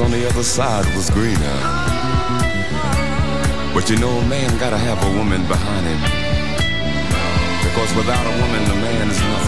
On the other side was greener. But you know, a man gotta have a woman behind him. Because without a woman, the man is nothing.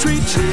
Treat you.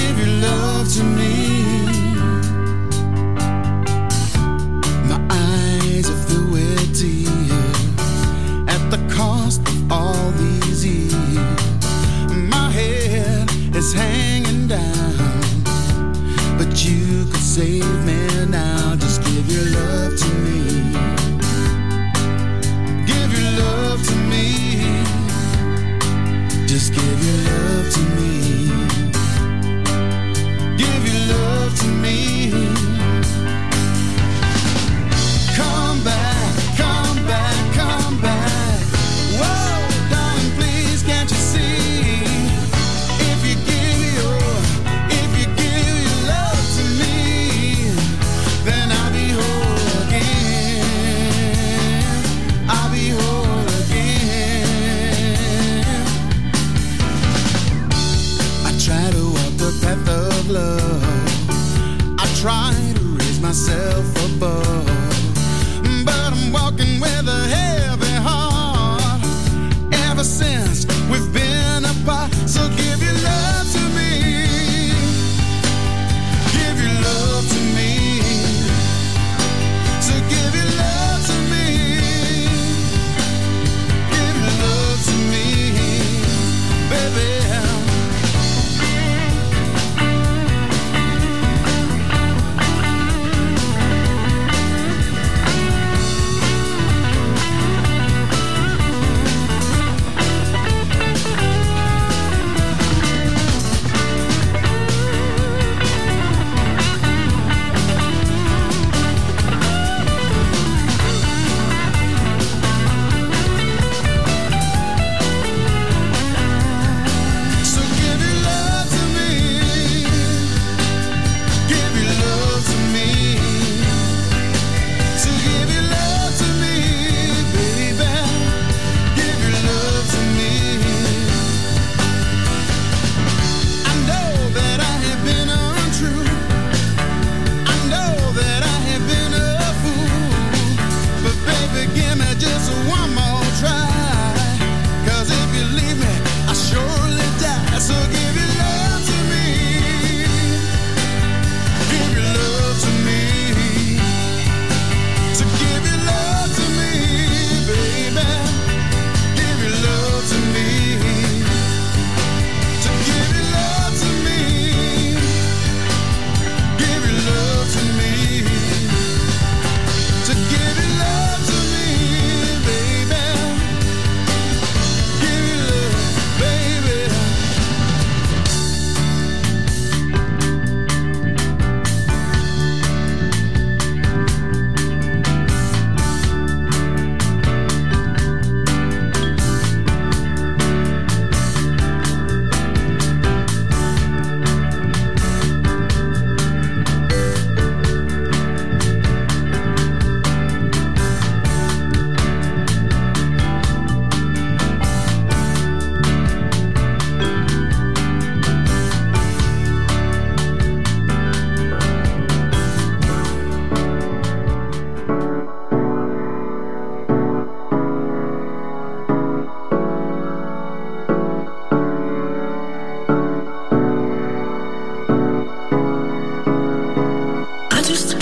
Give your love to me.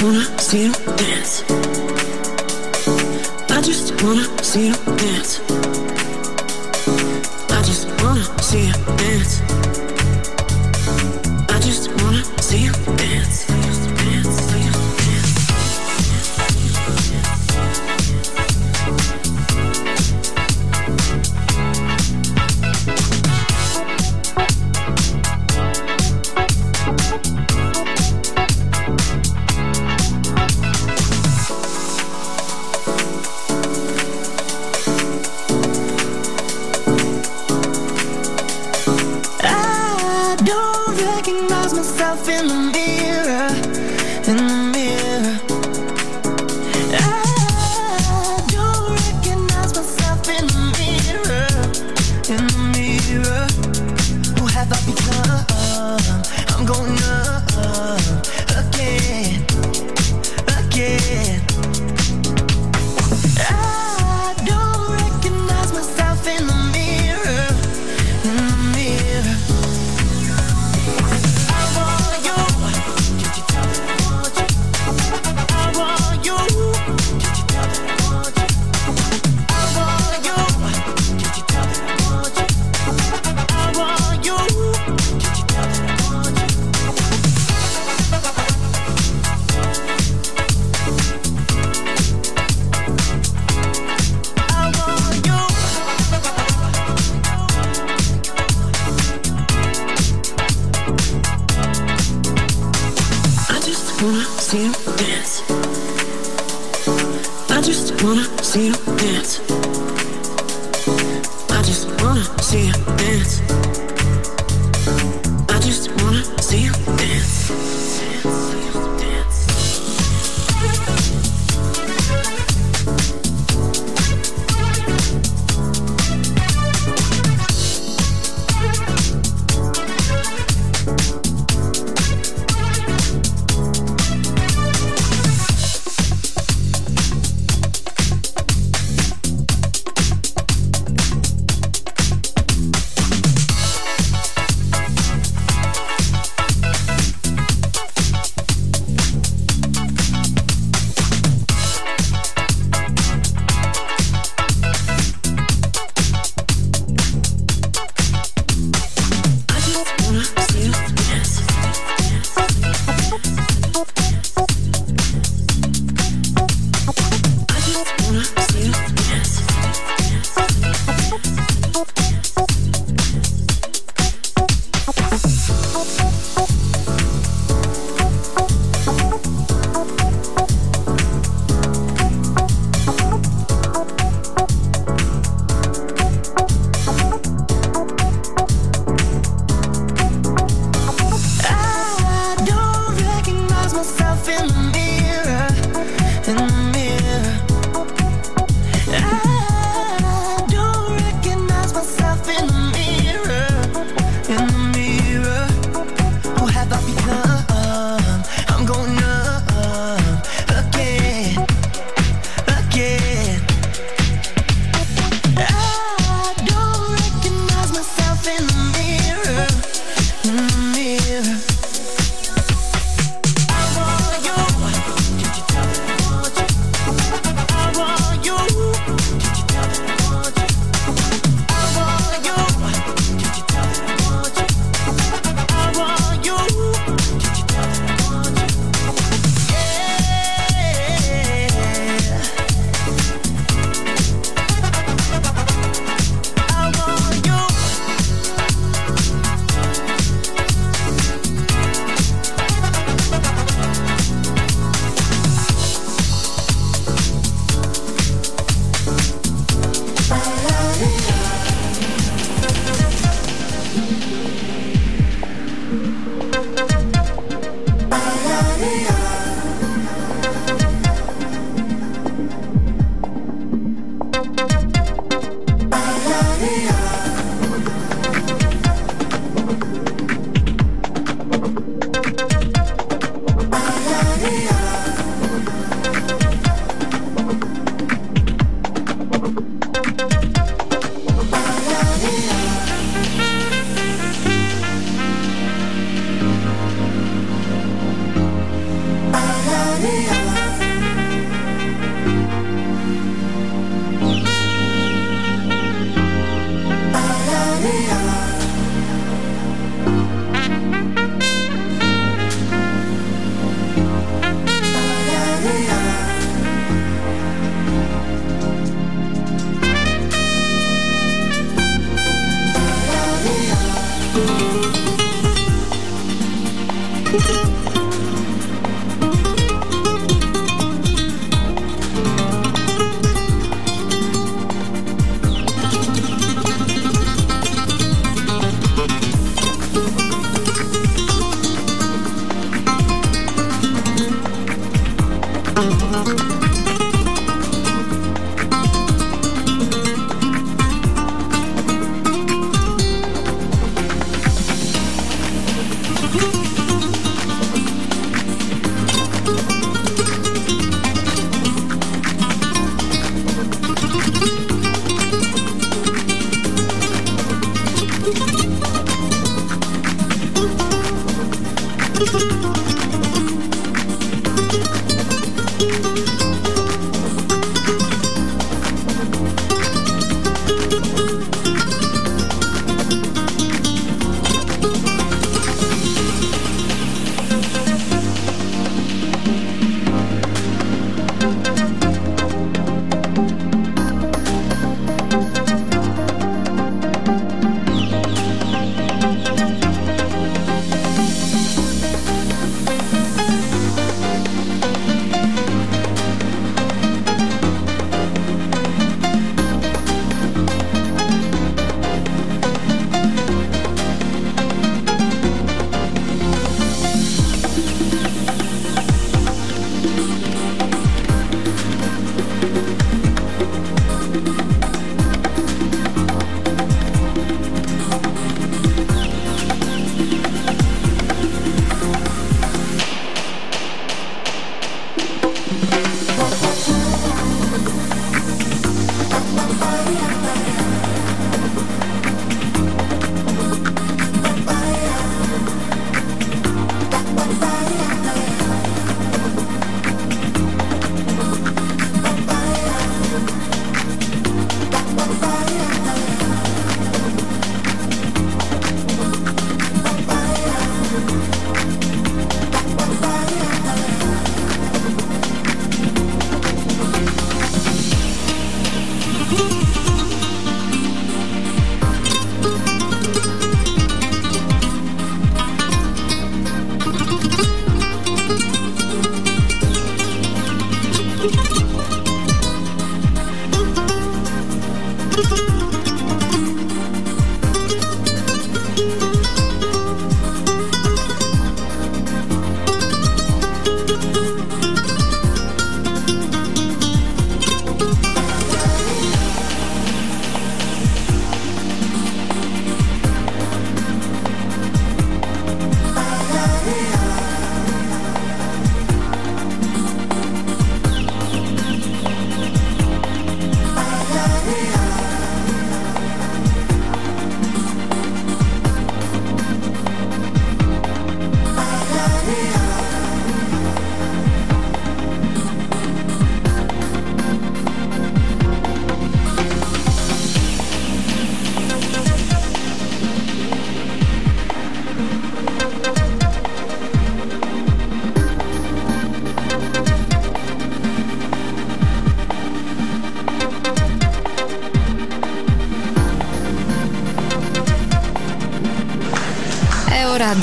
wanna see you dance. I just wanna see you dance. I just wanna see you dance. I just wanna see you Echt.